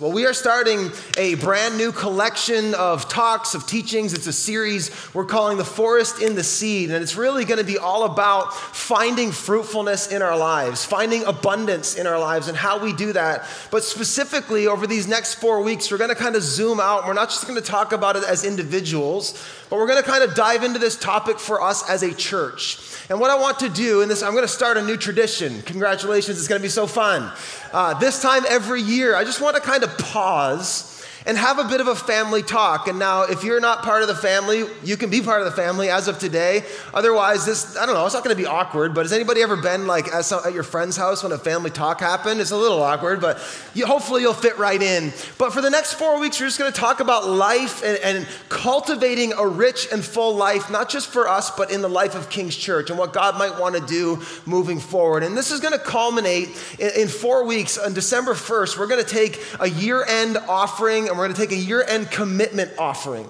Well, we are starting a brand new collection of talks, of teachings. It's a series we're calling The Forest in the Seed. And it's really going to be all about finding fruitfulness in our lives, finding abundance in our lives, and how we do that. But specifically, over these next four weeks, we're going to kind of zoom out. We're not just going to talk about it as individuals, but we're going to kind of dive into this topic for us as a church. And what I want to do in this, I'm going to start a new tradition. Congratulations, it's going to be so fun. Uh, this time every year, I just want to kind of pause and have a bit of a family talk. And now, if you're not part of the family, you can be part of the family as of today. Otherwise, this, I don't know, it's not going to be awkward, but has anybody ever been like at, some, at, your friend's house when a family talk happened? It's a little awkward, but you, hopefully you'll fit right in. But for the next four weeks, we're just going to talk about life and, and cultivating a rich and full life, not just for us, but in the life of King's Church and what God might want to do moving forward. And this is going to culminate in, in four weeks on December 1st. We're going to take a year end offering and we're going to take a year end commitment offering.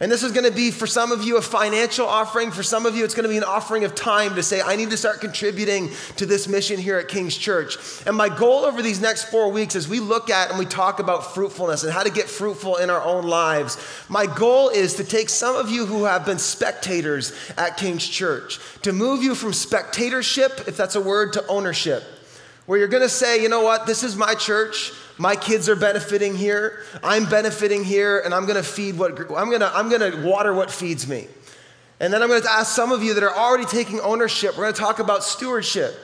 And this is going to be for some of you a financial offering. For some of you, it's going to be an offering of time to say, I need to start contributing to this mission here at King's Church. And my goal over these next four weeks, as we look at and we talk about fruitfulness and how to get fruitful in our own lives, my goal is to take some of you who have been spectators at King's Church, to move you from spectatorship, if that's a word, to ownership. Where you're going to say, you know what, this is my church. My kids are benefiting here. I'm benefiting here, and I'm going to feed what I'm going to I'm going to water what feeds me. And then I'm going to ask some of you that are already taking ownership. We're going to talk about stewardship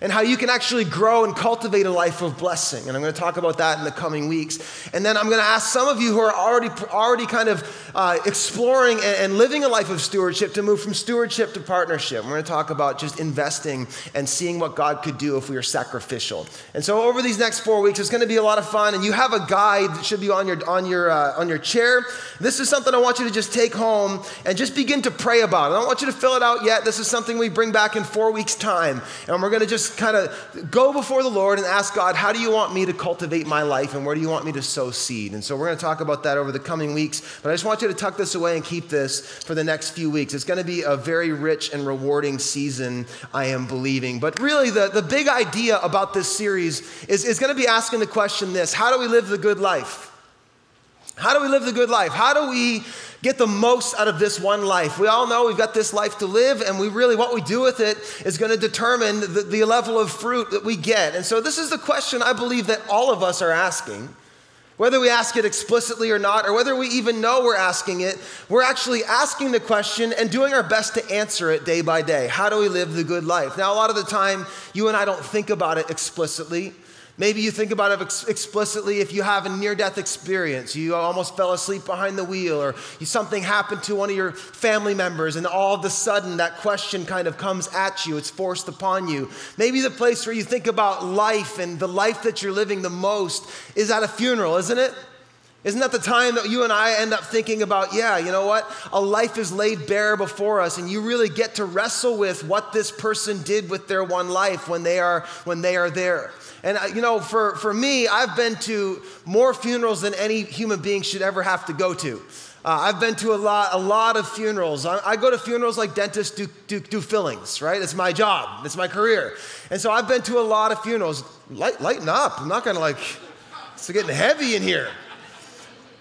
and how you can actually grow and cultivate a life of blessing. And I'm going to talk about that in the coming weeks. And then I'm going to ask some of you who are already, already kind of uh, exploring and, and, living a life of stewardship to move from stewardship to partnership. We're going to talk about just investing and seeing what God could do if we are sacrificial. And so over these next four weeks, it's going to be a lot of fun. And you have a guide that should be on your, on your, uh, on your chair. This is something I want you to just take home and just begin to pray about. I don't want you to fill it out yet. This is something we bring back in four weeks' time. And we're going to just kind of go before the Lord and ask God, how do you want me to cultivate my life and where do you want me to sow seed? And so we're going to talk about that over the coming weeks. But I just want you to tuck this away and keep this for the next few weeks. It's going to be a very rich and rewarding season, I am believing. But really, the, the big idea about this series is, is going to be asking the question this How do we live the good life? How do we live the good life? How do we get the most out of this one life? We all know we've got this life to live, and we really, what we do with it is going to determine the, the level of fruit that we get. And so, this is the question I believe that all of us are asking. Whether we ask it explicitly or not, or whether we even know we're asking it, we're actually asking the question and doing our best to answer it day by day. How do we live the good life? Now, a lot of the time, you and I don't think about it explicitly. Maybe you think about it ex- explicitly if you have a near death experience. You almost fell asleep behind the wheel, or you, something happened to one of your family members, and all of a sudden that question kind of comes at you. It's forced upon you. Maybe the place where you think about life and the life that you're living the most is at a funeral, isn't it? Isn't that the time that you and I end up thinking about, yeah, you know what? A life is laid bare before us, and you really get to wrestle with what this person did with their one life when they are, when they are there. And, uh, you know, for, for me, I've been to more funerals than any human being should ever have to go to. Uh, I've been to a lot, a lot of funerals. I, I go to funerals like dentists do, do, do, fillings, right? It's my job, it's my career. And so I've been to a lot of funerals. Light, lighten up. I'm not gonna like, it's getting heavy in here.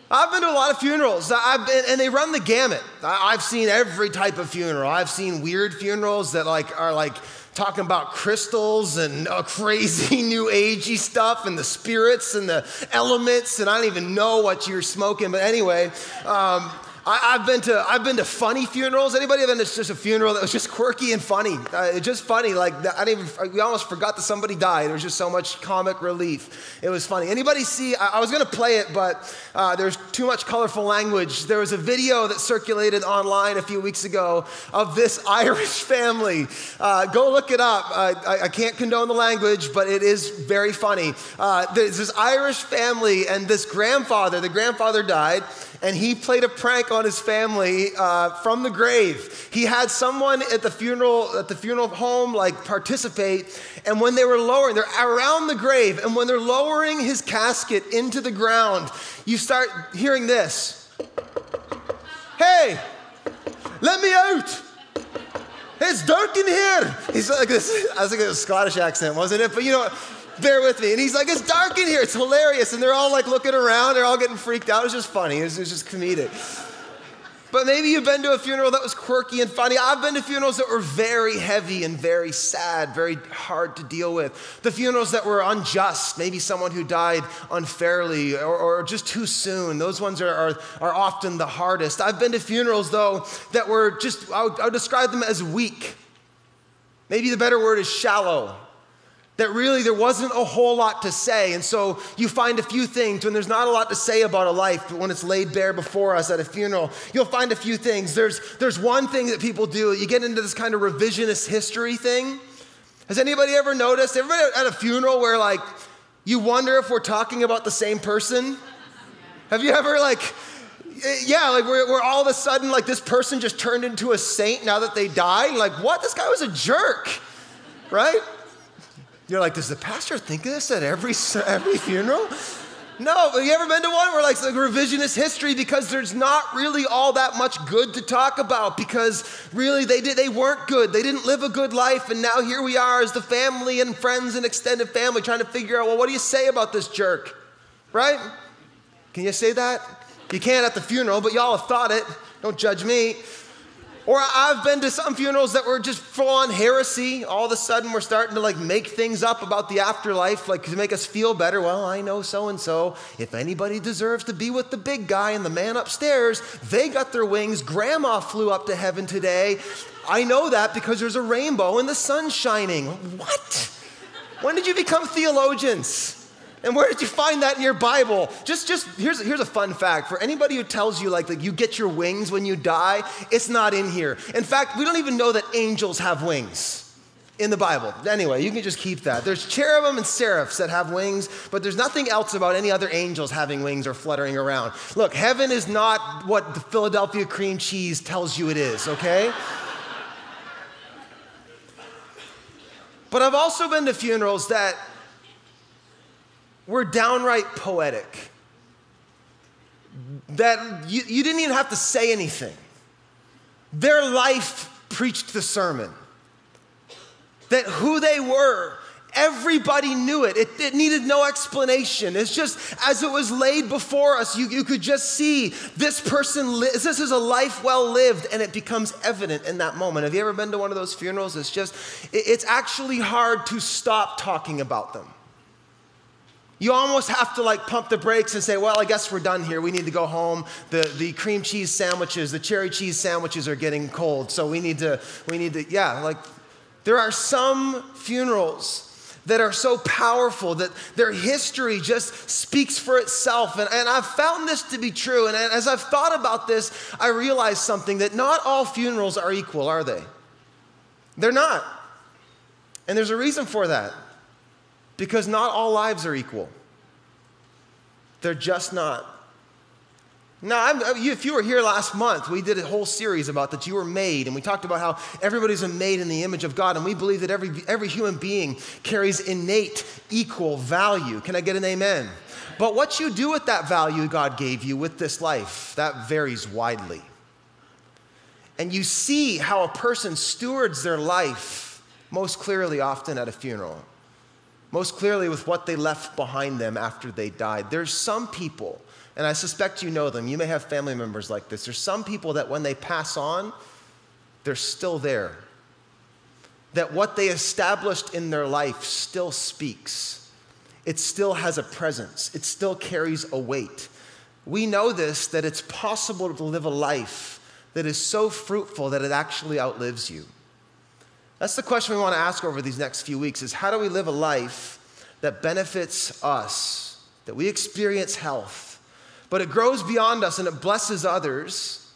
I've been to a lot of funerals, been, and they run the gamut. I've seen every type of funeral. I've seen weird funerals that like are like talking about crystals and uh, crazy new agey stuff and the spirits and the elements, and I don't even know what you're smoking, but anyway. Um, I, have been to I've been to funny funerals. Anybody been to just a funeral that was just quirky and funny? Uh, just funny. Like I didn't even, we almost forgot that somebody died. There was just so much comic relief. It was funny. Anybody see? I, I was to play it, but uh, there's too much colorful language. There was a video that circulated online a few weeks ago of this Irish family. Uh, go look it up. I, I, can't condone the language, but it is very funny. Uh, there's this Irish family, and this grandfather. The grandfather died and he played a prank on his family uh, from the grave. He had someone at the funeral at the funeral home like participate, and when they were lowering, they're around the grave, and when they're lowering his casket into the ground, you start hearing this. Hey, let me out. It's dark in here. He's like this. I was like a Scottish accent, wasn't it? But you know, Bear with me. And he's like, it's dark in here. It's hilarious. And they're all like looking around. They're all getting freaked out. It was just funny. It was, it just comedic. But maybe you've been to a funeral that was quirky and funny. I've been to funerals that were very heavy and very sad, very hard to deal with. The funerals that were unjust, maybe someone who died unfairly or, or just too soon. Those ones are, are, are, often the hardest. I've been to funerals, though, that were just, I would, I would describe them as weak. Maybe the better word is shallow that really there wasn't a whole lot to say. And so you find a few things when there's not a lot to say about a life, but when it's laid bare before us at a funeral, you'll find a few things. There's, there's one thing that people do, you get into this kind of revisionist history thing. Has anybody ever noticed? Everybody at a funeral where like you wonder if we're talking about the same person? Have you ever like, eh, yeah, like we're, we're all of a sudden like this person just turned into a saint now that they died? Like, what? This guy was a jerk, right? You're like, does the pastor think of this at every, every funeral? No, have you ever been to one where like, like revisionist history because there's not really all that much good to talk about because really they did they weren't good. They didn't live a good life and now here we are as the family and friends and extended family trying to figure out, well, what do you say about this jerk? Right? Can you say that? You can't at the funeral, but y'all have thought it. Don't judge me. Or I've been to some funerals that were just full on heresy. All of a sudden, we're starting to like make things up about the afterlife, like to make us feel better. Well, I know so and so. If anybody deserves to be with the big guy and the man upstairs, they got their wings. Grandma flew up to heaven today. I know that because there's a rainbow and the sun's shining. What? When did you become theologians? And where did you find that in your Bible? Just, just here's, here's a fun fact. For anybody who tells you like that you get your wings when you die, it's not in here. In fact, we don't even know that angels have wings in the Bible. Anyway, you can just keep that. There's cherubim and seraphs that have wings, but there's nothing else about any other angels having wings or fluttering around. Look, heaven is not what the Philadelphia cream cheese tells you it is, okay? but I've also been to funerals that were downright poetic. That you, you didn't even have to say anything. Their life preached the sermon. That who they were, everybody knew it. it. it. needed no explanation. It's just as it was laid before us, you, you could just see this person, li- this is a life well lived, and it becomes evident in that moment. Have you ever been to one of those funerals? It's just, it, it's actually hard to stop talking about them. You almost have to like pump the brakes and say, well, I guess we're done here. We need to go home. The, the cream cheese sandwiches, the cherry cheese sandwiches are getting cold. So we need to, we need to, yeah, like there are some funerals that are so powerful that their history just speaks for itself. And, and I've found this to be true. And as I've thought about this, I realized something that not all funerals are equal, are they? They're not. And there's a reason for that because not all lives are equal. They're just not. Now, I'm, uh, if you were here last month, we did a whole series about that you were made, and we talked about how everybody's made in the image of God, and we believe that every, every human being carries innate, equal value. Can I get an amen? But what you do with that value God gave you with this life, that varies widely. And you see how a person stewards their life most clearly often at a funeral most clearly with what they left behind them after they died. There's some people, and I suspect you know them, you may have family members like this. There's some people that when they pass on, they're still there. That what they established in their life still speaks, it still has a presence, it still carries a weight. We know this that it's possible to live a life that is so fruitful that it actually outlives you. That's the question we want to ask over these next few weeks is how do we live a life that benefits us, that we experience health, but it grows beyond us and it blesses others,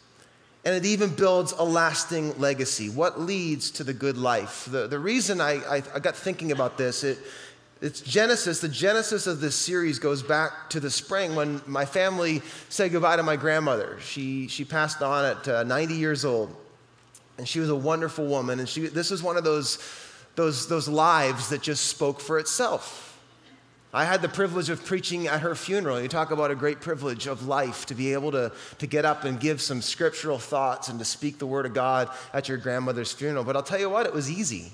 and it even builds a lasting legacy. What leads to the good life? The, the reason I, I, I got thinking about this, it, it's Genesis. The genesis of this series goes back to the spring when my family said goodbye to my grandmother. She, she passed on at uh, 90 years old. And she was a wonderful woman. And she, this was one of those, those, those lives that just spoke for itself. I had the privilege of preaching at her funeral. You talk about a great privilege of life to be able to, to get up and give some scriptural thoughts and to speak the word of God at your grandmother's funeral. But I'll tell you what, it was easy.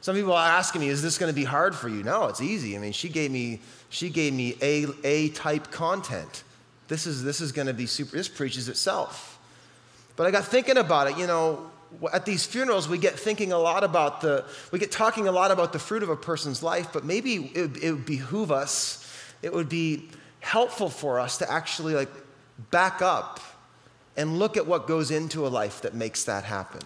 Some people are asking me, is this going to be hard for you? No, it's easy. I mean, she gave me, she gave me A, A type content. This is, this is going to be super, this preaches itself. But I got thinking about it, you know, at these funerals, we get thinking a lot about the, we get talking a lot about the fruit of a person's life, but maybe it, it would behoove us, it would be helpful for us to actually like back up and look at what goes into a life that makes that happen.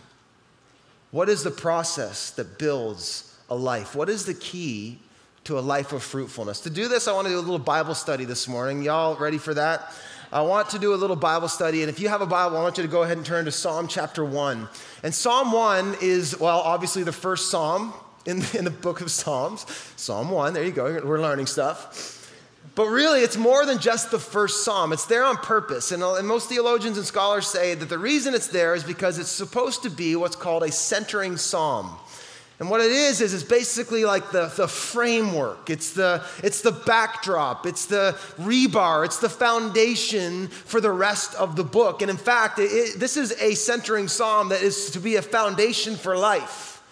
What is the process that builds a life? What is the key to a life of fruitfulness? To do this, I want to do a little Bible study this morning. Y'all ready for that? I want to do a little Bible study. And if you have a Bible, I want you to go ahead and turn to Psalm chapter 1. And Psalm 1 is, well, obviously the first psalm in, in the book of Psalms. Psalm 1, there you go, we're learning stuff. But really, it's more than just the first psalm. It's there on purpose. And, and, most theologians and scholars say that the reason it's there is because it's supposed to be what's called a centering psalm. And what it is, is it's basically like the, the framework, it's the, it's the backdrop, it's the rebar, it's the foundation for the rest of the book. And in fact, it, it, this is a centering psalm that is to be a foundation for life.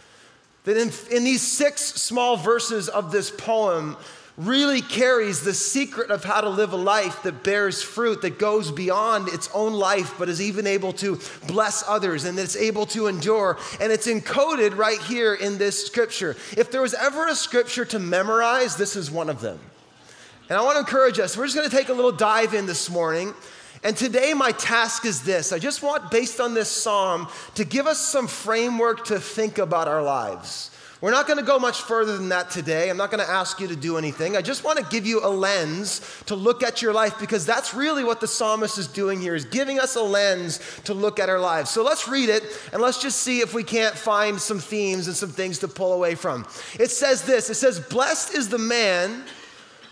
That in, in these six small verses of this poem, really carries the secret of how to live a life that bears fruit, that goes beyond its own life, but is even able to bless others and it's able to endure. And it's encoded right here in this scripture. If there was ever a scripture to memorize, this is one of them. And I want to encourage us, we're just going to take a little dive in this morning. And today, my task is this I just want, based on this psalm, to give us some framework to think about our lives. We're not going to go much further than that today. I'm not going to ask you to do anything. I just want to give you a lens to look at your life because that's really what the psalmist is doing here is giving us a lens to look at our lives. So let's read it and let's just see if we can't find some themes and some things to pull away from. It says this. It says blessed is the man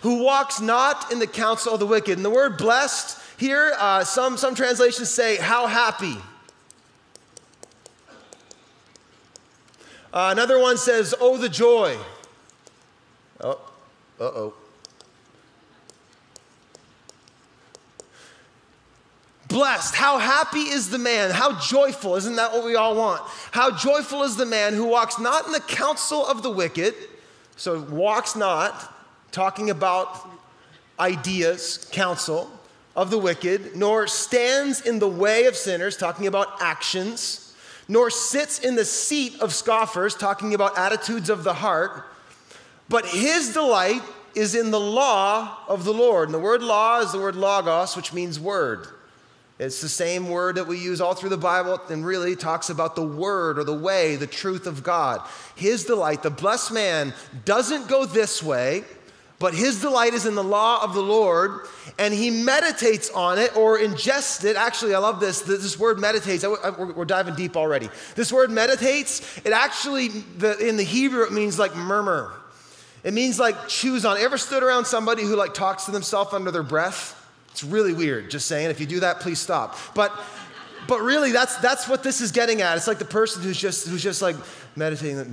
who walks not in the counsel of the wicked. And the word blessed here, uh, some, some translations say how happy. Uh, another one says, Oh, the joy. Oh, uh oh. Blessed. How happy is the man? How joyful. Isn't that what we all want? How joyful is the man who walks not in the counsel of the wicked, so walks not, talking about ideas, counsel of the wicked, nor stands in the way of sinners, talking about actions nor sits in the seat of scoffers, talking about attitudes of the heart, but his delight is in the law of the Lord. And the word law is the word logos, which means word. It's the same word that we use all through the Bible and really talks about the word or the way, the truth of God. His delight, the blessed man, doesn't go this way, but his delight is in the law of the Lord, and he meditates on it or ingests it. Actually, I love this. This word meditates, we're diving deep already. This word meditates, it actually, in the Hebrew, it means like murmur. It means like chews on. Ever stood around somebody who like talks to themselves under their breath? It's really weird, just saying. If you do that, please stop. But but really that's that's what this is getting at. It's like the person who's just who's just like meditating,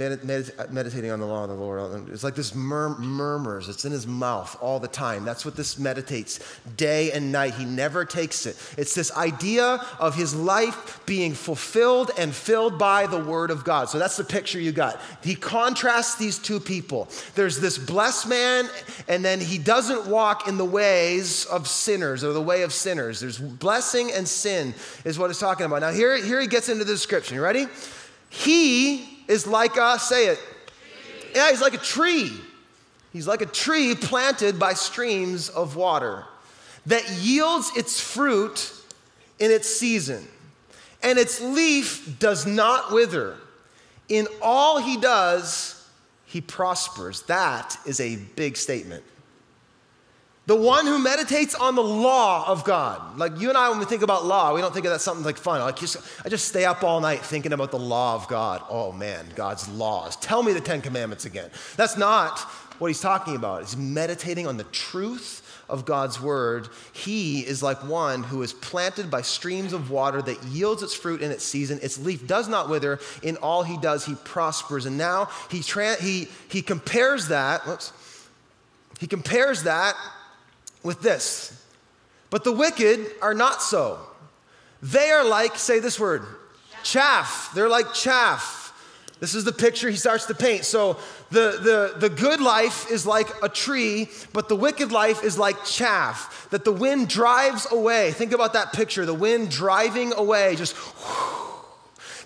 meditating on the law of the Lord. It's like this mur- murmurs, it's in his mouth all the time. That's what this meditates day and night. He never takes it. It's this idea of his life being fulfilled and filled by the word of God. So that's the picture you got. He contrasts these two people. There's this blessed man, and then he doesn't walk in the ways of sinners or the way of sinners. There's blessing and sin, is what it's talking about. Now, here, here he gets into the description. You ready? He is like a, say it. Yeah, he's like a tree. He's like a tree planted by streams of water that yields its fruit in its season, and its leaf does not wither. In all he does, he prospers. That is a big statement. The one who meditates on the law of God. Like you and I, when we think about law, we don't think of that something like fun. Like just, I just stay up all night thinking about the law of God. Oh man, God's laws. Tell me the Ten Commandments again. That's not what he's talking about. He's meditating on the truth of God's word. He is like one who is planted by streams of water that yields its fruit in its season. Its leaf does not wither. In all he does, he prospers. And now he, tra- he, he compares that, whoops, he compares that with this. But the wicked are not so. They are like, say this word, chaff. They're like chaff This is the picture he starts to paint. So the, the, the good life is like a tree, but the wicked life is like chaff that the wind drives away. Think about that picture the wind driving away, just.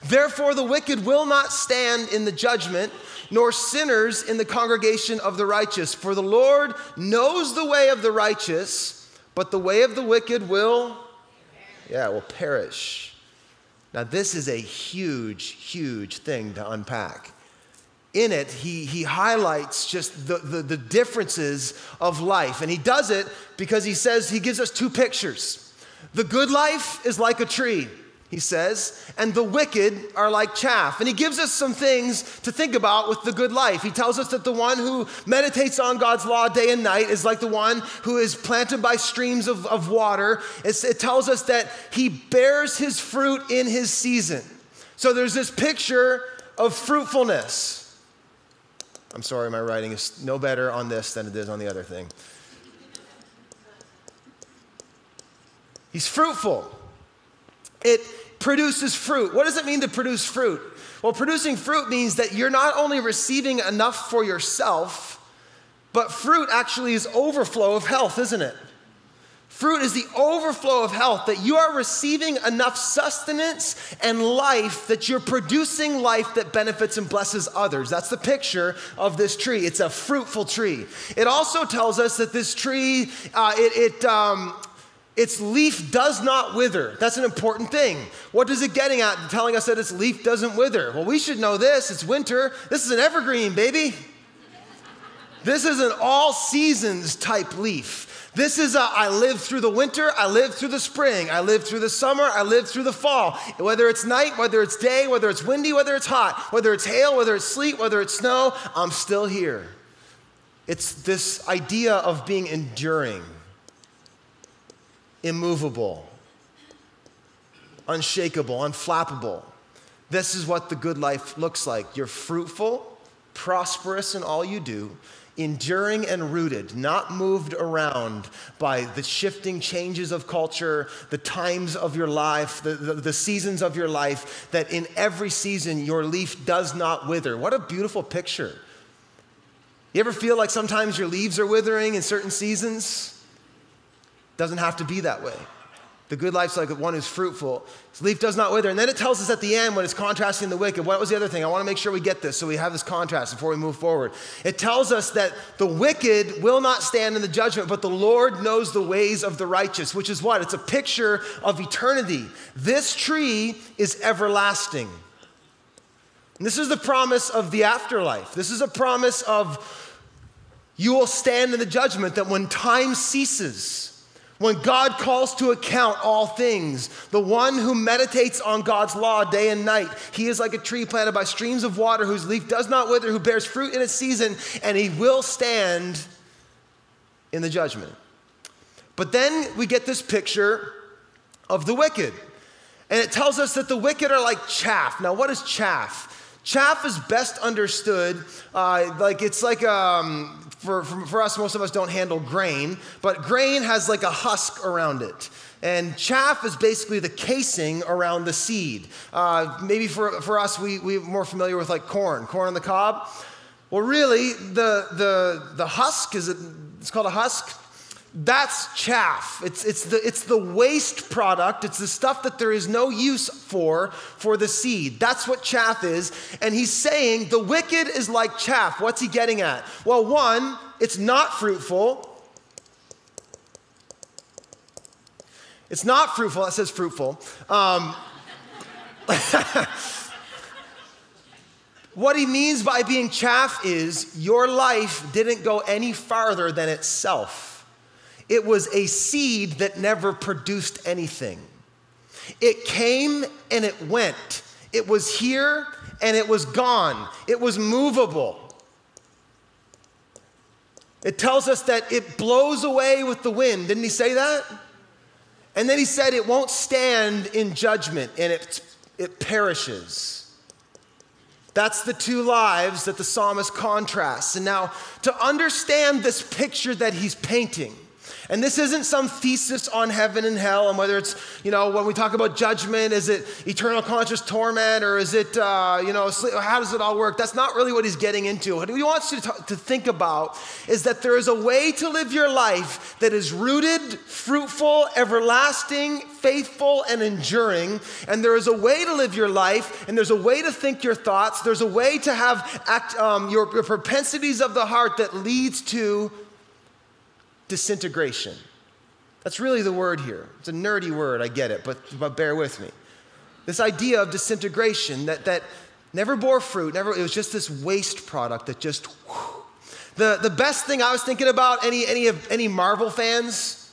Therefore, the wicked will not stand in the judgment, nor sinners in the congregation of the righteous. For the Lord knows the way of the righteous, but the way of the wicked will, yeah, will perish. Now, this is a huge, huge thing to unpack. In it, he, he highlights just the, the, the differences of life. And he does it because he says he gives us two pictures. The good life is like a tree he says, and the wicked are like chaff. And he gives us some things to think about with the good life. He tells us that the one who meditates on God's law day and night is like the one who is planted by streams of, of water. It's, it tells us that he bears his fruit in his season. So there's this picture of fruitfulness. I'm sorry, my writing is no better on this than it is on the other thing. He's fruitful it produces fruit. What does it mean to produce fruit? Well, producing fruit means that you're not only receiving enough for yourself, but fruit actually is overflow of health, isn't it? Fruit is the overflow of health, that you are receiving enough sustenance and life that you're producing life that benefits and blesses others. That's the picture of this tree. It's a fruitful tree. It also tells us that this tree, uh, it, it um, its leaf does not wither. That's an important thing. What is it getting at telling us that its leaf doesn't wither? Well, we should know this. It's winter. This is an evergreen, baby. This is an all seasons type leaf. This is a I live through the winter, I live through the spring, I live through the summer, I live through the fall. Whether it's night, whether it's day, whether it's windy, whether it's hot, whether it's hail, whether it's sleet, whether it's snow, I'm still here. It's this idea of being enduring immovable, unshakable, unflappable. This is what the good life looks like. You're fruitful, prosperous in all you do, enduring and rooted, not moved around by the shifting changes of culture, the times of your life, the, the, the, seasons of your life, that in every season your leaf does not wither. What a beautiful picture. You ever feel like sometimes your leaves are withering in certain seasons? Doesn't have to be that way. The good life's like one who's fruitful. His leaf does not wither. And then it tells us at the end when it's contrasting the wicked. What was the other thing? I want to make sure we get this so we have this contrast before we move forward. It tells us that the wicked will not stand in the judgment, but the Lord knows the ways of the righteous, which is what? It's a picture of eternity. This tree is everlasting. And this is the promise of the afterlife. This is a promise of you will stand in the judgment that when time ceases, when God calls to account all things, the one who meditates on God's law day and night, he is like a tree planted by streams of water whose leaf does not wither, who bears fruit in its season, and he will stand in the judgment. But then we get this picture of the wicked. And it tells us that the wicked are like chaff. Now, what is chaff? Chaff is best understood uh, like it's like um, for, for, for us, most of us don't handle grain, but grain has like a husk around it. And chaff is basically the casing around the seed. Uh, maybe for, for us, we, we're more familiar with like corn, corn on the cob. Well, really, the, the, the husk, is it, it's called a husk? That's chaff. It's, it's, the, it's the waste product. It's the stuff that there is no use for for the seed. That's what chaff is. And he's saying the wicked is like chaff. What's he getting at? Well, one, it's not fruitful. It's not fruitful. That says fruitful. Um, what he means by being chaff is your life didn't go any farther than itself. It was a seed that never produced anything. It came and it went. It was here and it was gone. It was movable. It tells us that it blows away with the wind. Didn't he say that? And then he said it won't stand in judgment and it, it perishes. That's the two lives that the psalmist contrasts. And now, to understand this picture that he's painting, And this isn't some thesis on heaven and hell and whether it's, you know, when we talk about judgment, is it eternal conscious torment or is it, uh, you know, how does it all work? That's not really what he's getting into. What he wants you to, to think about is that there is a way to live your life that is rooted, fruitful, everlasting, faithful, and enduring. And there is a way to live your life and there's a way to think your thoughts. There's a way to have act, um, your, your propensities of the heart that leads to disintegration. That's really the word here. It's a nerdy word, I get it, but, but bear with me. This idea of disintegration that, that never bore fruit, never, it was just this waste product that just, whew. the, the best thing I was thinking about, any, any, any Marvel fans?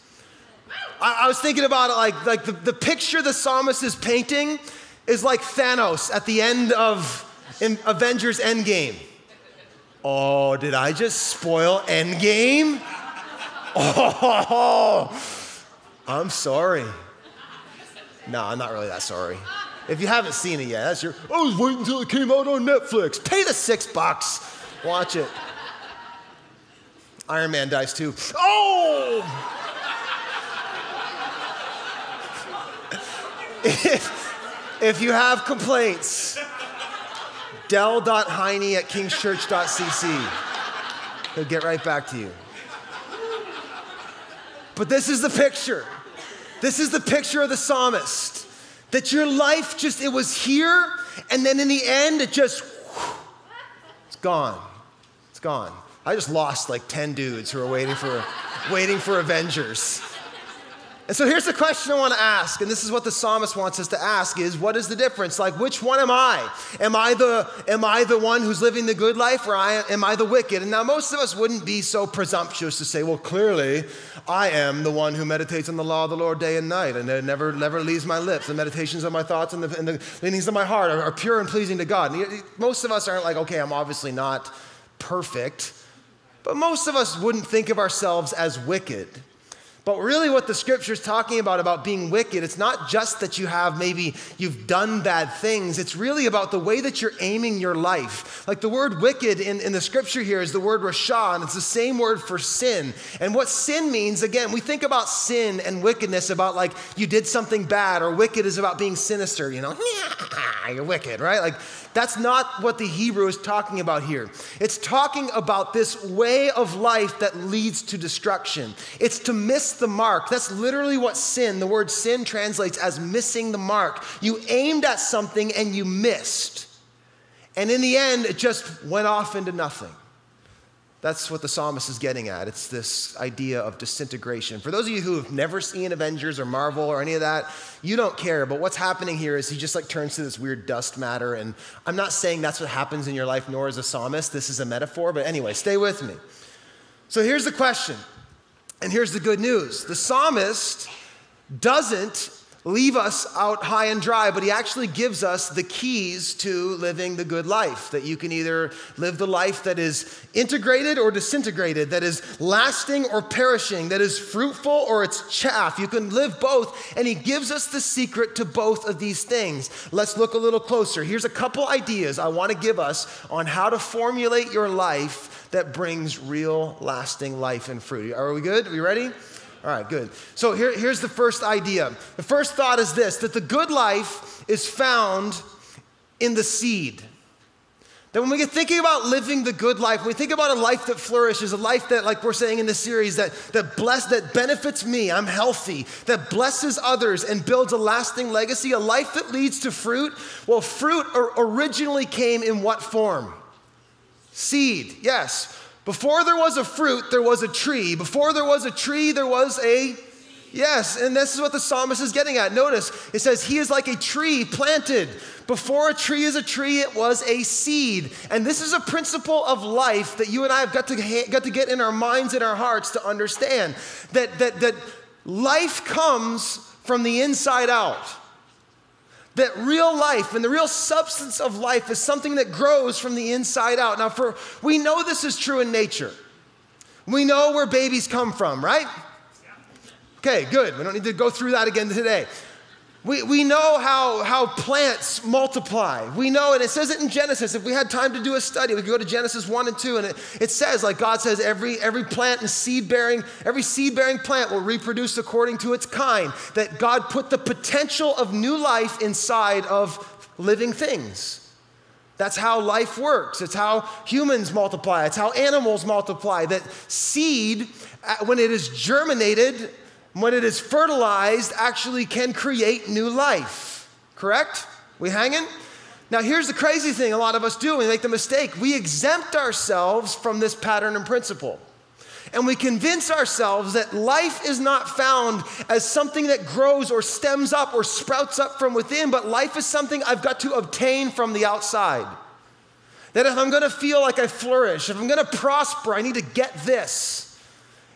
I, I was thinking about it like, like the, the picture the psalmist is painting is like Thanos at the end of Avengers Endgame. Oh, did I just spoil Endgame? Oh, I'm sorry. No, I'm not really that sorry. If you haven't seen it yet, that's your. I was waiting until it came out on Netflix. Pay the six bucks. Watch it. Iron Man dies too. Oh! if, if you have complaints, del.heine at kingschurch.cc. He'll get right back to you. But this is the picture. This is the picture of the psalmist. That your life just, it was here, and then in the end, it just, it's gone. It's gone. I just lost like 10 dudes who are waiting for, waiting for Avengers. And so here's the question I want to ask, and this is what the psalmist wants us to ask is what is the difference? Like which one am I? Am I the am I the one who's living the good life or I, am I the wicked? And now most of us wouldn't be so presumptuous to say, well, clearly I am the one who meditates on the law of the Lord day and night, and it never never leaves my lips. The meditations of my thoughts and the, and the leanings of my heart are, are pure and pleasing to God. And most of us aren't like, okay, I'm obviously not perfect, but most of us wouldn't think of ourselves as wicked. But really, what the scripture is talking about, about being wicked, it's not just that you have maybe you've done bad things. It's really about the way that you're aiming your life. Like the word wicked in, in the scripture here is the word rasha, and it's the same word for sin. And what sin means, again, we think about sin and wickedness about like you did something bad, or wicked is about being sinister, you know, you're wicked, right? Like that's not what the Hebrew is talking about here. It's talking about this way of life that leads to destruction. It's to the mark. That's literally what sin, the word sin translates as missing the mark. You aimed at something and you missed. And in the end, it just went off into nothing. That's what the psalmist is getting at. It's this idea of disintegration. For those of you who have never seen Avengers or Marvel or any of that, you don't care. But what's happening here is he just like turns to this weird dust matter. And I'm not saying that's what happens in your life, nor is a psalmist. This is a metaphor. But anyway, stay with me. So here's the question, and here's the good news the psalmist doesn't leave us out high and dry, but he actually gives us the keys to living the good life. That you can either live the life that is integrated or disintegrated, that is lasting or perishing, that is fruitful or it's chaff. You can live both, and he gives us the secret to both of these things. Let's look a little closer. Here's a couple ideas I want to give us on how to formulate your life that brings real, lasting life and fruit. Are we good? Are we ready? All right, good. So here, here's the first idea. The first thought is this that the good life is found in the seed. That when we get thinking about living the good life, when we think about a life that flourishes, a life that, like we're saying in this series, that, that bless, that benefits me, I'm healthy, that blesses others and builds a lasting legacy, a life that leads to fruit. Well, fruit originally came in what form? Seed, yes. Before there was a fruit, there was a tree. Before there was a tree, there was a Yes, and this is what the psalmist is getting at. Notice it says, He is like a tree planted. Before a tree is a tree, it was a seed. And this is a principle of life that you and I have got to, ha- got to get in our minds and our hearts to understand that, that, that life comes from the inside out. That real life and the real substance of life is something that grows from the inside out. Now, for we know this is true in nature. We know where babies come from, right? Okay, good. We don't need to go through that again today. We, we know how, how plants multiply. We know, and it says it in Genesis. If we had time to do a study, we could go to Genesis 1 and 2, and it, it says, like God says, every, every plant and seed bearing, every seed bearing plant will reproduce according to its kind. That God put the potential of new life inside of living things. That's how life works. It's how humans multiply. It's how animals multiply. That seed, uh, when it is germinated, when it is fertilized, actually can create new life. Correct? We hanging? Now, here's the crazy thing a lot of us do, we make the mistake. We exempt ourselves from this pattern and principle. And we convince ourselves that life is not found as something that grows or stems up or sprouts up from within, but life is something I've got to obtain from the outside. That if I'm gonna feel like I flourish, if I'm gonna prosper, I need to get this.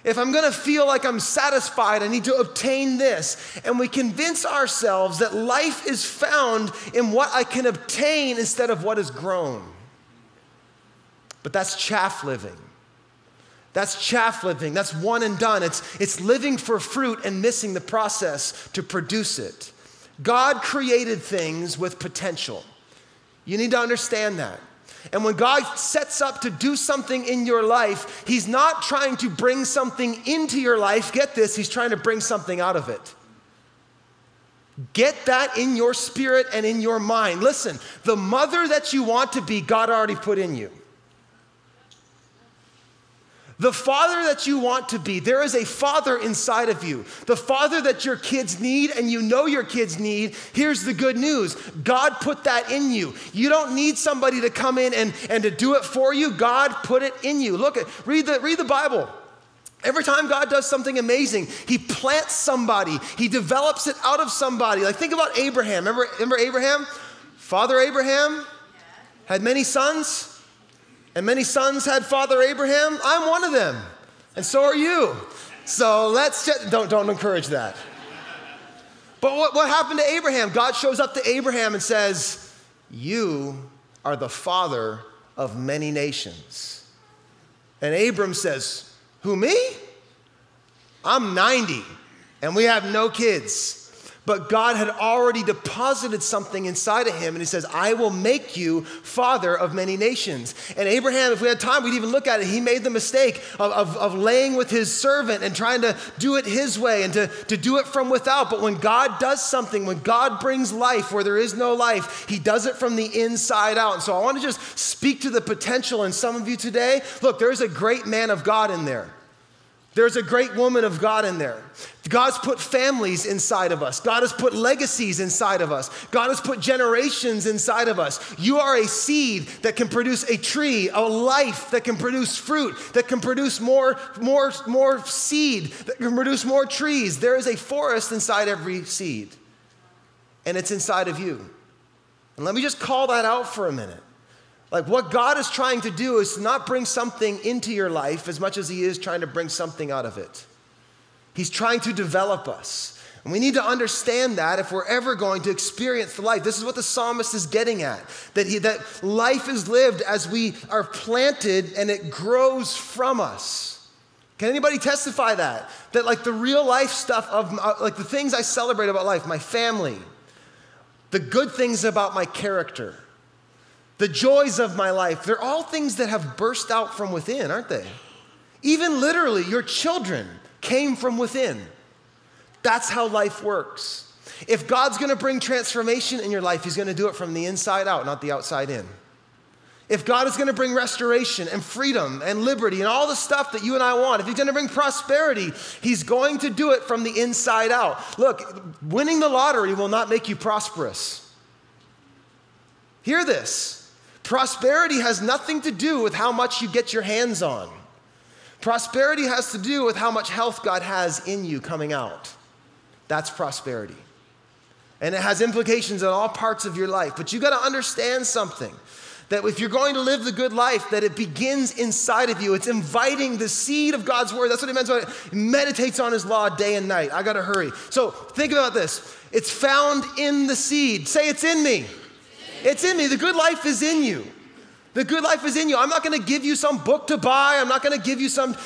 If I'm gonna feel like I'm satisfied, I need to obtain this. And we convince ourselves that life is found in what I can obtain instead of what is grown. But that's chaff living. That's chaff living. That's one and done. It's, it's living for fruit and missing the process to produce it. God created things with potential. You need to understand that. And when God sets up to do something in your life, He's not trying to bring something into your life. Get this, He's trying to bring something out of it. Get that in your spirit and in your mind. Listen, the mother that you want to be, God already put in you. The father that you want to be, there is a father inside of you. The father that your kids need and you know your kids need. Here's the good news God put that in you. You don't need somebody to come in and, and to do it for you. God put it in you. Look at, read the, read the Bible. Every time God does something amazing, He plants somebody, He develops it out of somebody. Like, think about Abraham. Remember, remember Abraham? Father Abraham had many sons. And many sons had Father Abraham. I'm one of them. And so are you. So let's just, don't, don't encourage that. But what, what happened to Abraham? God shows up to Abraham and says, You are the father of many nations. And Abram says, Who, me? I'm 90 and we have no kids. But God had already deposited something inside of him, and he says, I will make you father of many nations. And Abraham, if we had time, we'd even look at it. He made the mistake of, of, of laying with his servant and trying to do it his way and to, to do it from without. But when God does something, when God brings life where there is no life, he does it from the inside out. And so I want to just speak to the potential in some of you today. Look, there's a great man of God in there. There's a great woman of God in there. God's put families inside of us. God has put legacies inside of us. God has put generations inside of us. You are a seed that can produce a tree, a life that can produce fruit, that can produce more, more, more seed, that can produce more trees. There is a forest inside every seed, and it's inside of you. And let me just call that out for a minute. Like what God is trying to do is not bring something into your life as much as He is trying to bring something out of it. He's trying to develop us. And we need to understand that if we're ever going to experience the life. This is what the psalmist is getting at that, he, that life is lived as we are planted and it grows from us. Can anybody testify that? That, like, the real life stuff of, like, the things I celebrate about life, my family, the good things about my character, the joys of my life, they're all things that have burst out from within, aren't they? Even literally, your children came from within. That's how life works. If God's gonna bring transformation in your life, He's gonna do it from the inside out, not the outside in. If God is gonna bring restoration and freedom and liberty and all the stuff that you and I want, if He's gonna bring prosperity, He's going to do it from the inside out. Look, winning the lottery will not make you prosperous. Hear this. Prosperity has nothing to do with how much you get your hands on. Prosperity has to do with how much health God has in you coming out. That's prosperity. And it has implications in all parts of your life. But you got to understand something that if you're going to live the good life, that it begins inside of you. It's inviting the seed of God's word. That's what he meant by it. Meditates on his law day and night. I got to hurry. So think about this. It's found in the seed. Say, it's in me. It's in me. The good life is in you. The good life is in you. I'm not going to give you some book to buy. I'm not going to give you some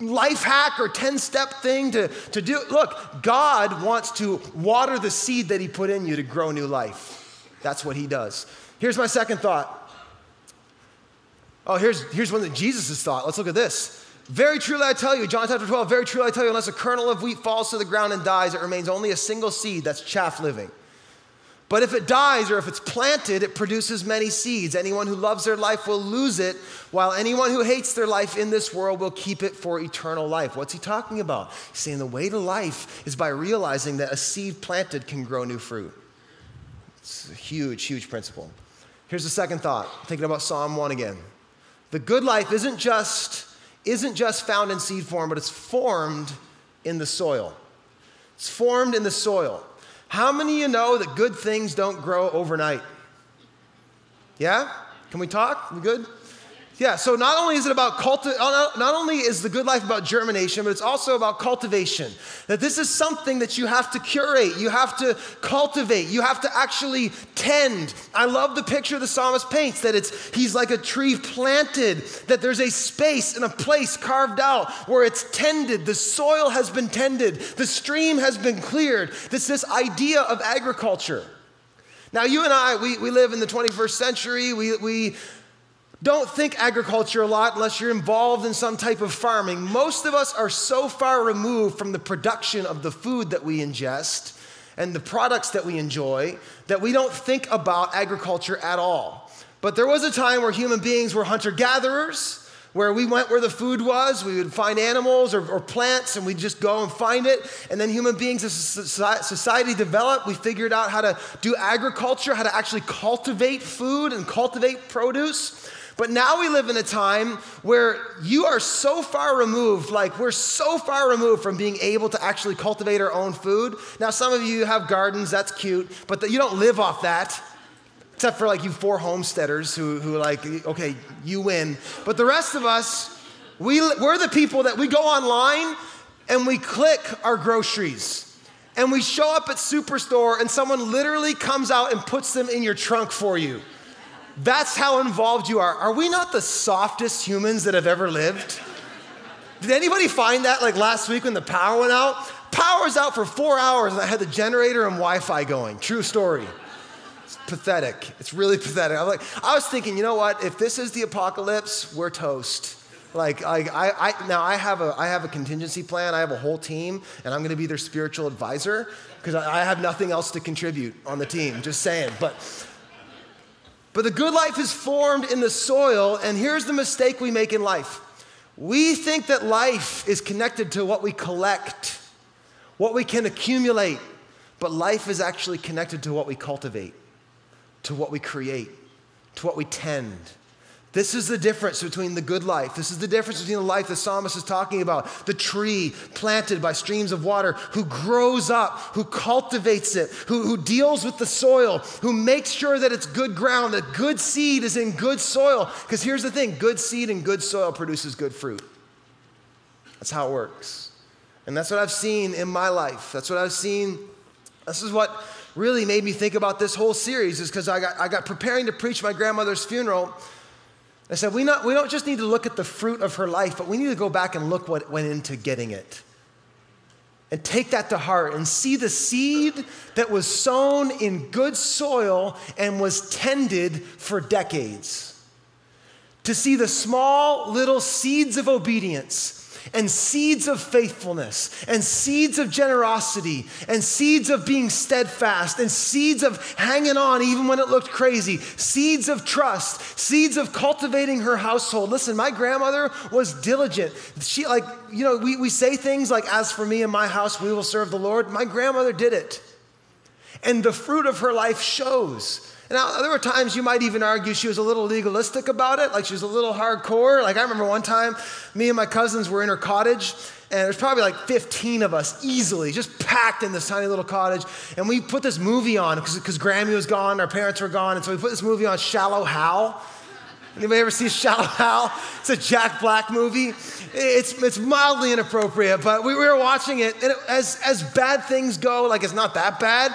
life hack or 10 step thing to, to do. Look, God wants to water the seed that He put in you to grow new life. That's what He does. Here's my second thought. Oh, here's, here's one that Jesus' thought. Let's look at this. Very truly I tell you, John chapter 12, very truly I tell you, unless a kernel of wheat falls to the ground and dies, it remains only a single seed that's chaff living. But if it dies or if it's planted, it produces many seeds. Anyone who loves their life will lose it, while anyone who hates their life in this world will keep it for eternal life. What's he talking about? He's saying the way to life is by realizing that a seed planted can grow new fruit. It's a huge, huge principle. Here's the second thought, thinking about Psalm 1 again. The good life isn't just, isn't just found in seed form, but it's formed in the soil. It's formed in the soil. How many of you know that good things don't grow overnight? Yeah? Can we talk? We good? Yeah, so not only is it about culti- uh, not only is the good life about germination, but it's also about cultivation. That this is something that you have to curate, you have to cultivate, you have to actually tend. I love the picture the psalmist paints that it's he's like a tree planted, that there's a space and a place carved out where it's tended, the soil has been tended, the stream has been cleared. This this idea of agriculture. Now, you and I, we, we live in the 21st century. We, we don't think agriculture a lot unless you're involved in some type of farming. Most of us are so far removed from the production of the food that we ingest and the products that we enjoy that we don't think about agriculture at all. But there was a time where human beings were hunter gatherers, where we went where the food was. We would find animals or, or, plants and we'd just go and find it. And then human beings as society developed, we figured out how to do agriculture, how to actually cultivate food and cultivate produce. But now we live in a time where you are so far removed, like we're so far removed from being able to actually cultivate our own food. Now, some of you have gardens, that's cute, but the, you don't live off that. Except for like you four homesteaders who, who like, okay, you win. But the rest of us, we, we're the people that we go online and we click our groceries and we show up at Superstore and someone literally comes out and puts them in your trunk for you. That's how involved you are. Are we not the softest humans that have ever lived? Did anybody find that like last week when the power went out? Power was out for four hours and I had the generator and Wi Fi going. True story. It's pathetic. It's really pathetic. I was, like, I was thinking, you know what? If this is the apocalypse, we're toast. Like, I, I, I, now I have, a, I have a contingency plan. I have a whole team, and I'm going to be their spiritual advisor because I, I have nothing else to contribute on the team. Just saying. But but the good life is formed in the soil, and here's the mistake we make in life. We think that life is connected to what we collect, what we can accumulate, but life is actually connected to what we cultivate, to what we create, to what we tend. This is the difference between the good life. This is the difference between the life the psalmist is talking about the tree planted by streams of water, who grows up, who cultivates it, who, who deals with the soil, who makes sure that it's good ground, that good seed is in good soil. Because here's the thing good seed and good soil produces good fruit. That's how it works. And that's what I've seen in my life. That's what I've seen. This is what really made me think about this whole series, is because I got, I got preparing to preach my grandmother's funeral. I said, we, not, we don't just need to look at the fruit of her life, but we need to go back and look what went into getting it. And take that to heart and see the seed that was sown in good soil and was tended for decades. To see the small little seeds of obedience and seeds of faithfulness and seeds of generosity and seeds of being steadfast and seeds of hanging on even when it looked crazy, seeds of trust, seeds of cultivating her household. Listen, my grandmother was diligent. She, like, you know, we, we say things like, as for me and my house, we will serve the Lord. My grandmother did it. And the fruit of her life shows. Now, there were times you might even argue she was a little legalistic about it, like she was a little hardcore. Like, I remember one time, me and my cousins were in her cottage, and there's probably like 15 of us easily, just packed in this tiny little cottage. And we put this movie on because Grammy was gone, our parents were gone, and so we put this movie on, Shallow Hal. Anybody ever see Shallow Hal? It's a Jack Black movie. It's, it's mildly inappropriate, but we, we were watching it, and it, as, as bad things go, like it's not that bad.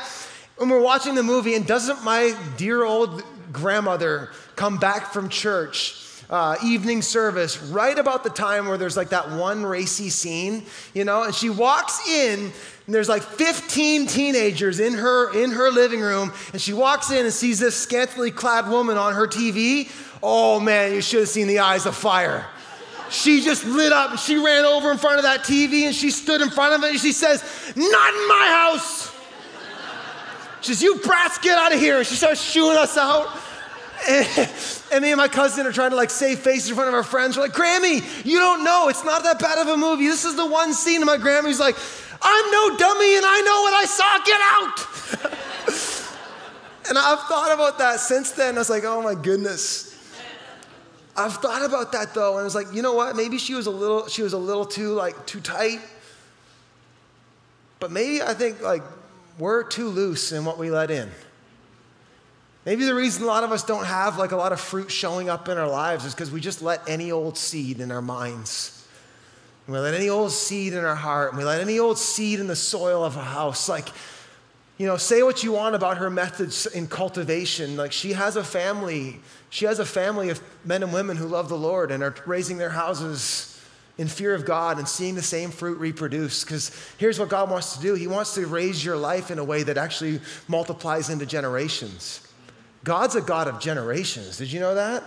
When we're watching the movie, and doesn't my dear old grandmother come back from church uh, evening service right about the time where there's like that one racy scene, you know, and she walks in and there's like 15 teenagers in her in her living room and she walks in and sees this scantily clad woman on her TV. Oh man, you should have seen the eyes of fire. She just lit up and she ran over in front of that TV and she stood in front of it and she says, Not in my house. She says, You brats, get out of here. She starts shooing us out. And, and, me and my cousin are trying to like save faces in front of our friends. We're like, Grammy, you don't know. It's not that bad of a movie. This is the one scene. And my Grammy's like, I'm no dummy and I know what I saw. Get out. and I've thought about that since then. I was like, oh my goodness. I've thought about that though, and I was like, you know what? Maybe she was a little, she was a little too like too tight. But maybe I think like we're too loose in what we let in. Maybe the reason a lot of us don't have like a lot of fruit showing up in our lives is because we just let any old seed in our minds. We let any old seed in our heart, and we let any old seed in the soil of a house. Like, you know, say what you want about her methods in cultivation. Like, she has a family. She has a family of men and women who love the Lord and are raising their houses in fear of God and seeing the same fruit reproduce. Because here's what God wants to do He wants to raise your life in a way that actually multiplies into generations. God's a God of generations. Did you know that?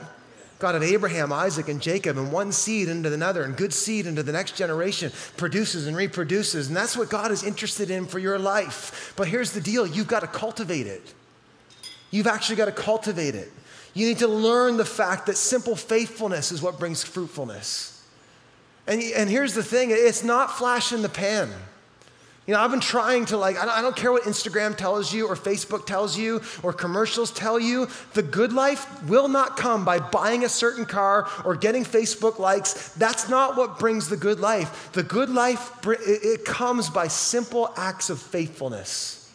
God of Abraham, Isaac, and Jacob, and one seed into another, and good seed into the next generation produces and reproduces. And that's what God is interested in for your life. But here's the deal you've got to cultivate it. You've actually got to cultivate it. You need to learn the fact that simple faithfulness is what brings fruitfulness. And, and here's the thing it's not flash in the pan. You know, I've been trying to like, I don't, care what Instagram tells you or Facebook tells you or commercials tell you. The good life will not come by buying a certain car or getting Facebook likes. That's not what brings the good life. The good life, it comes by simple acts of faithfulness.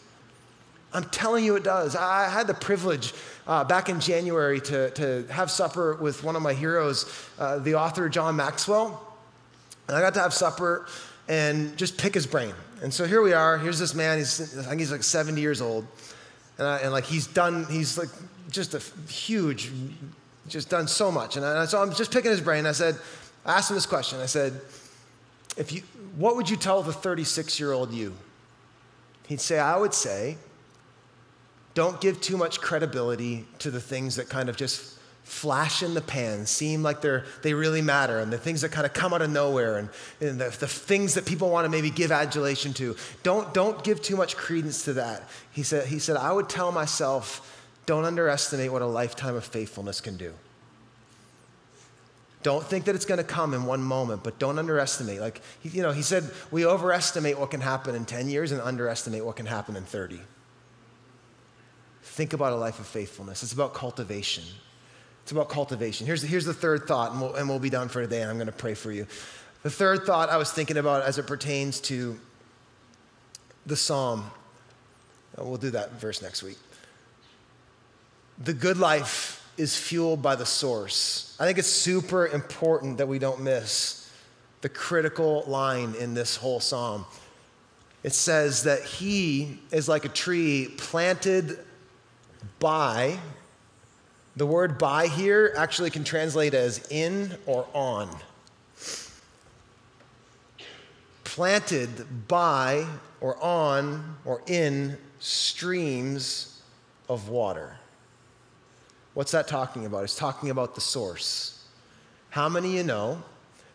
I'm telling you it does. I had the privilege uh, back in January to, to have supper with one of my heroes, uh, the author John Maxwell. And I got to have supper and just pick his brain. And so here we are. Here's this man. He's, I think he's like 70 years old. And, I, and like he's done, he's like just a huge, just done so much. And, I, and so I'm just picking his brain. I said, I asked him this question. I said, if you, what would you tell the 36 year old you? He'd say, I would say, don't give too much credibility to the things that kind of just flash in the pan, seem like they're, they really matter, and the things that kind of come out of nowhere, and, and the, the things that people want to maybe give adulation to. Don't, don't give too much credence to that. He said, he said, I would tell myself, don't underestimate what a lifetime of faithfulness can do. Don't think that it's going to come in one moment, but don't underestimate. Like, you know, he said, we overestimate what can happen in 10 years and underestimate what can happen in 30. Think about a life of faithfulness. It's about cultivation. It's about cultivation. Here's, here's the third thought, and we'll, and we'll be done for today, and I'm going to pray for you. The third thought I was thinking about as it pertains to the psalm, uh, we'll do that verse next week. The good life is fueled by the source. I think it's super important that we don't miss the critical line in this whole psalm. It says that he is like a tree planted by the word by here actually can translate as in or on. Planted by or on or in streams of water. What's that talking about? It's talking about the source. How many of you know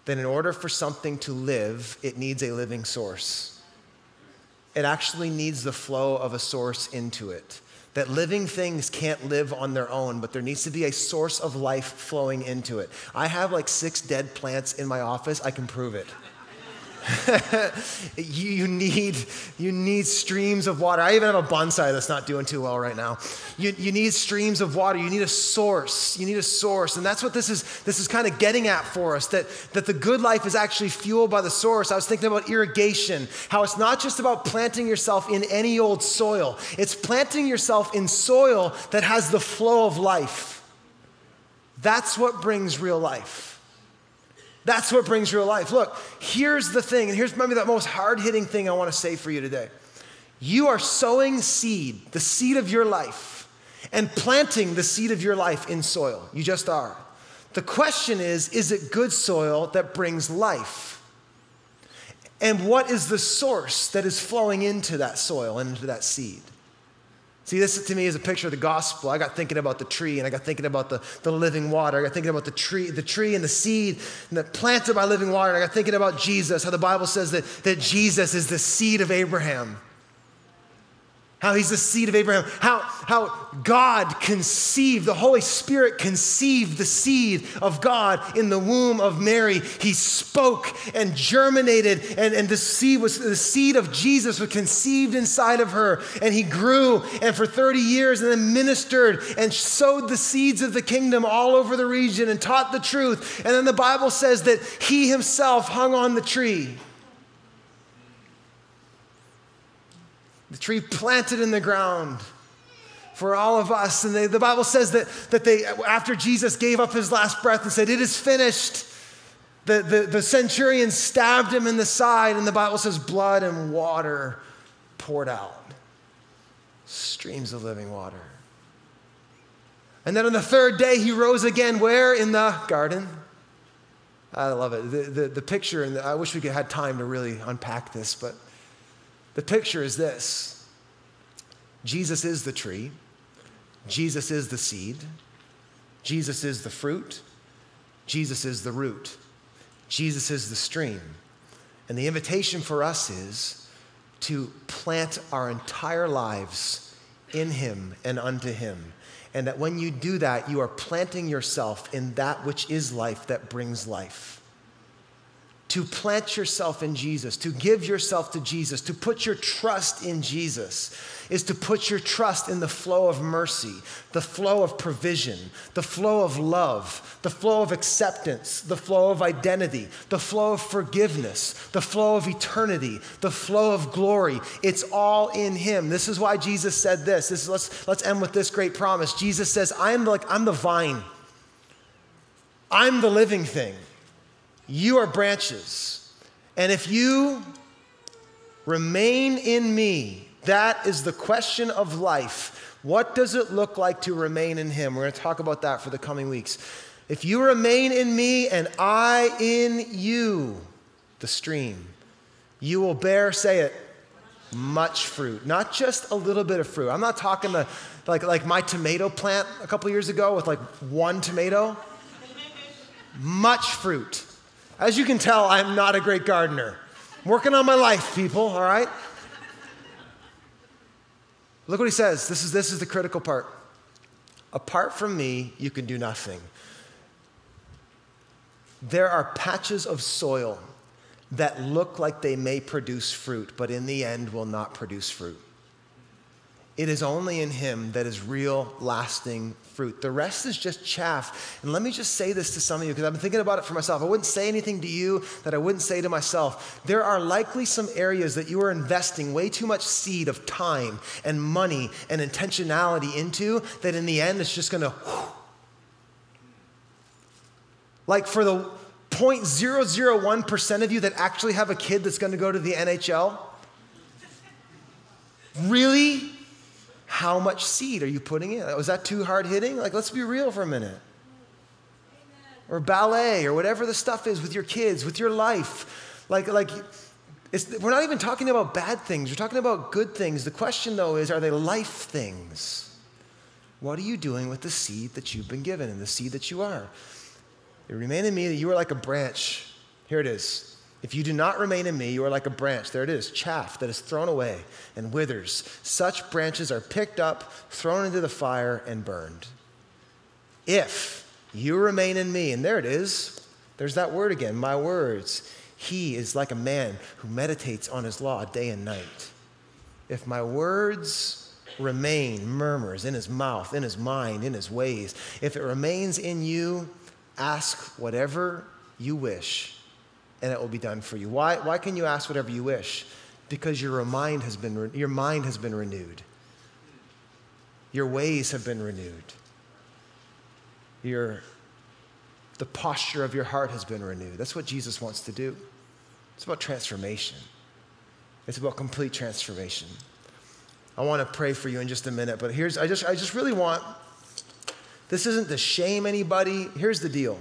that in order for something to live, it needs a living source? It actually needs the flow of a source into it that living things can't live on their own, but there needs to be a source of life flowing into it. I have like six dead plants in my office, I can prove it. you, need, you need streams of water. I even have a bonsai that's not doing too well right now. You, you need streams of water. You need a source. You need a source. And that's what this is, this is kind of getting at for us that, that the good life is actually fueled by the source. I was thinking about irrigation, how it's not just about planting yourself in any old soil, it's planting yourself in soil that has the flow of life. That's what brings real life. That's what brings real life. Look, here's the thing, and here's maybe the most hard hitting thing I want to say for you today. You are sowing seed, the seed of your life, and planting the seed of your life in soil. You just are. The question is is it good soil that brings life? And what is the source that is flowing into that soil and into that seed? See, this to me is a picture of the gospel. I got thinking about the tree and I got thinking about the, the living water. I got thinking about the tree, the tree and the seed and the planted by living water. I got thinking about Jesus, how the Bible says that, that Jesus is the seed of Abraham how he's the seed of Abraham, how, how God conceived, the Holy Spirit conceived the seed of God in the womb of Mary. He spoke and germinated, and, and the seed was the seed of Jesus was conceived inside of her, and he grew and for 30 years and then ministered and sowed the seeds of the kingdom all over the region and taught the truth. And then the Bible says that he himself hung on the tree. The tree planted in the ground for all of us. And they, the Bible says that, that they, after Jesus gave up his last breath and said, It is finished, the, the, the centurion stabbed him in the side, and the Bible says, blood and water poured out. Streams of living water. And then on the third day, he rose again. Where? In the garden. I love it. The, the, the picture, and I wish we could had time to really unpack this, but the picture is this. Jesus is the tree, Jesus is the seed, Jesus is the fruit, Jesus is the root, Jesus is the stream. And the invitation for us is to plant our entire lives in Him and unto Him. And that when you do that, you are planting yourself in that which is life that brings life to plant yourself in Jesus, to give yourself to Jesus, to put your trust in Jesus, is to put your trust in the flow of mercy, the flow of provision, the flow of love, the flow of acceptance, the flow of identity, the flow of forgiveness, the flow of eternity, the flow of glory. It's all in Him. This is why Jesus said this. this is, let's, let's end with this great promise. Jesus says, I'm like, I'm the vine. I'm the living thing. You are branches. And if you remain in me, that is the question of life. What does it look like to remain in Him? We're going to talk about that for the coming weeks. If you remain in me and I in you, the stream, you will bear, say it, much fruit, not just a little bit of fruit. I'm not talking the, like, like my tomato plant a couple years ago with like one tomato. Much fruit. As you can tell, I'm not a great gardener. I'm working on my life, people, all right? Look what he says. This is, this is the critical part. Apart from me, you can do nothing. There are patches of soil that look like they may produce fruit, but in the end will not produce fruit. It is only in Him that is real, lasting fruit. The rest is just chaff. And let me just say this to some of you because I've been thinking about it for myself. I wouldn't say anything to you that I wouldn't say to myself. There are likely some areas that you are investing way too much seed of time and money and intentionality into that in the end it's just going to. Like for the 0.001% of you that actually have a kid that's going to go to the NHL? Really? How much seed are you putting in? Was that too hard hitting? Like, let's be real for a minute. Or ballet, or whatever the stuff is with your kids, with your life. Like, like we're not even talking about bad things, we're talking about good things. The question, though, is are they life things? What are you doing with the seed that you've been given and the seed that you are? It remain in me that you are like a branch. Here it is. If you do not remain in me, you are like a branch. There it is, chaff that is thrown away and withers. Such branches are picked up, thrown into the fire, and burned. If you remain in me, and there it is, there's that word again, my words. He is like a man who meditates on his law day and night. If my words remain, murmurs in his mouth, in his mind, in his ways, if it remains in you, ask whatever you wish and it will be done for you. Why, why can you ask whatever you wish? Because your mind has been, your mind has been renewed. Your ways have been renewed. Your, the posture of your heart has been renewed. That's what Jesus wants to do. It's about transformation. It's about complete transformation. I want to pray for you in just a minute, but here's I just I just really want This isn't to shame anybody. Here's the deal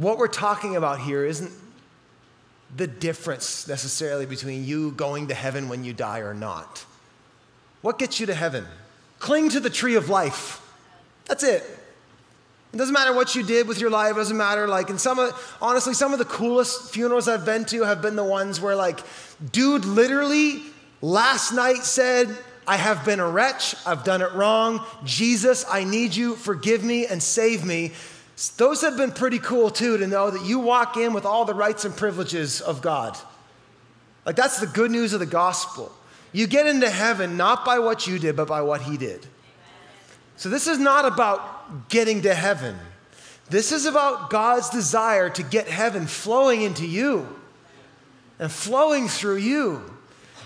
what we're talking about here isn't the difference necessarily between you going to heaven when you die or not. What gets you to heaven? Cling to the tree of life. That's it. It doesn't matter what you did with your life. It doesn't matter. Like, and some of, honestly, some of the coolest funerals I've been to have been the ones where, like, dude literally last night said, I have been a wretch. I've done it wrong. Jesus, I need you. Forgive me and save me. Those have been pretty cool too to know that you walk in with all the rights and privileges of God. Like, that's the good news of the gospel. You get into heaven not by what you did, but by what He did. So, this is not about getting to heaven. This is about God's desire to get heaven flowing into you and flowing through you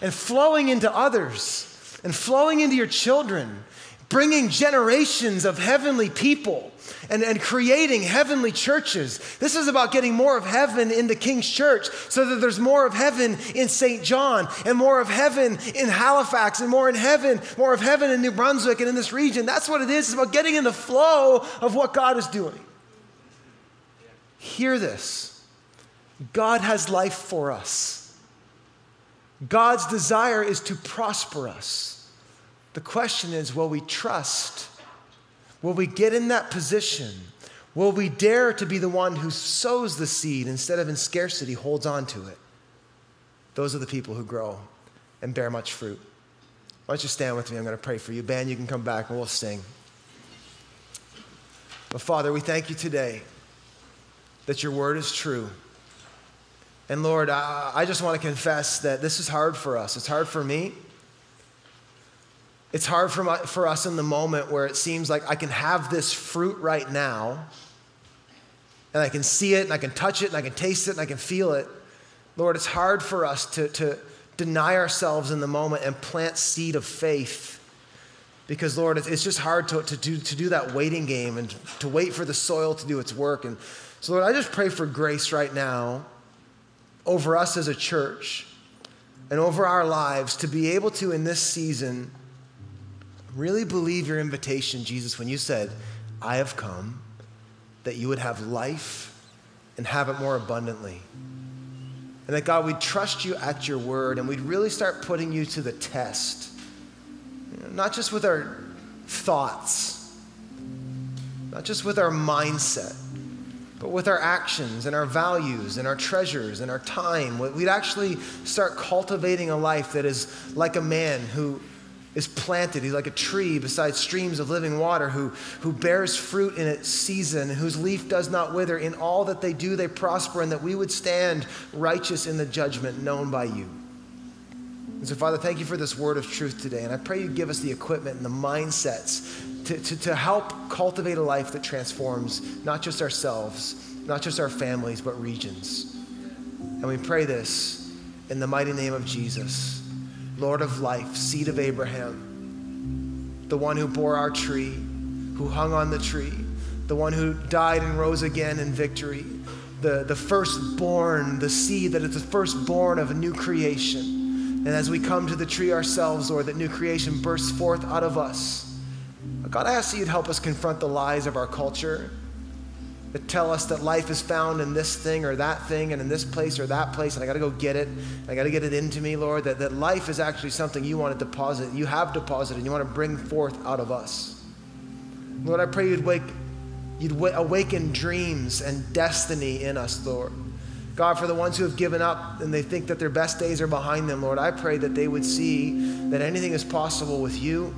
and flowing into others and flowing into your children, bringing generations of heavenly people and, and creating heavenly churches. This is about getting more of heaven into King's Church so that there's more of heaven in Saint John and more of heaven in Halifax and more in heaven, more of heaven in New Brunswick and in this region. That's what it is. It's about getting in the flow of what God is doing. Hear this God has life for us. God's desire is to prosper us. The question is will we trust Will we get in that position? Will we dare to be the one who sows the seed instead of in scarcity holds on to it? Those are the people who grow and bear much fruit. Why don't you stand with me? I'm going to pray for you. Ben, you can come back and we'll sing. But Father, we thank you today that your word is true. And Lord, I, just want to confess that this is hard for us. It's hard for me. It's hard for, my, for us in the moment where it seems like I can have this fruit right now, and I can see it, and I can touch it, and I can taste it, and I can feel it. Lord, it's hard for us to, to deny ourselves in the moment and plant seed of faith. Because, Lord, it's just hard to, to, do, to do that waiting game and to wait for the soil to do its work. And so, Lord, I just pray for grace right now over us as a church and over our lives to be able to, in this season, really believe your invitation, Jesus, when you said, I have come that you would have life and have it more abundantly. And that God, we'd trust you at your word and we'd really start putting you to the test. You know, not just with our thoughts, not just with our mindset, but with our actions and our values and our treasures and our time. We'd actually start cultivating a life that is like a man who is planted. He's like a tree beside streams of living water who, who bears fruit in its season, whose leaf does not wither. In all that they do, they prosper, and that we would stand righteous in the judgment known by you. And so, Father, thank you for this word of truth today. And I pray you give us the equipment and the mindsets to, to, to help cultivate a life that transforms not just ourselves, not just our families, but regions. And we pray this in the mighty name of Jesus. Lord of life, seed of Abraham, the one who bore our tree, who hung on the tree, the one who died and rose again in victory, the, the firstborn, the seed that is the firstborn of a new creation. And as we come to the tree ourselves, Lord, that new creation bursts forth out of us. God, I ask that you'd help us confront the lies of our culture that tell us that life is found in this thing or that thing and in this place or that place, and I got to go get it. I got to get it into me, Lord. That, that life is actually something you want to deposit, you have deposited, and you want to bring forth out of us. Lord, I pray you'd wake, you'd awaken dreams and destiny in us, Lord. God, for the ones who have given up and they think that their best days are behind them, Lord, I pray that they would see that anything is possible with you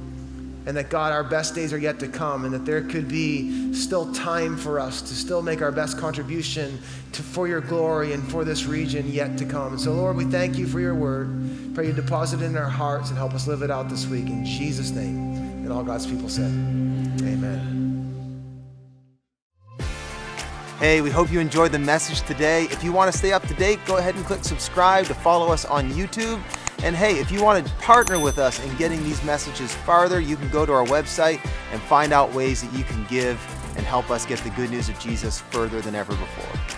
and that God, our best days are yet to come, and that there could be still time for us to still make our best contribution to, for your glory and for this region yet to come. And so, Lord, we thank you for your word. Pray you deposit it in our hearts and help us live it out this week. In Jesus' name. And all God's people said, Amen. Hey, we hope you enjoyed the message today. If you want to stay up to date, go ahead and click subscribe to follow us on YouTube. And hey, if you want to partner with us in getting these messages farther, you can go to our website and find out ways that you can give and help us get the good news of Jesus further than ever before.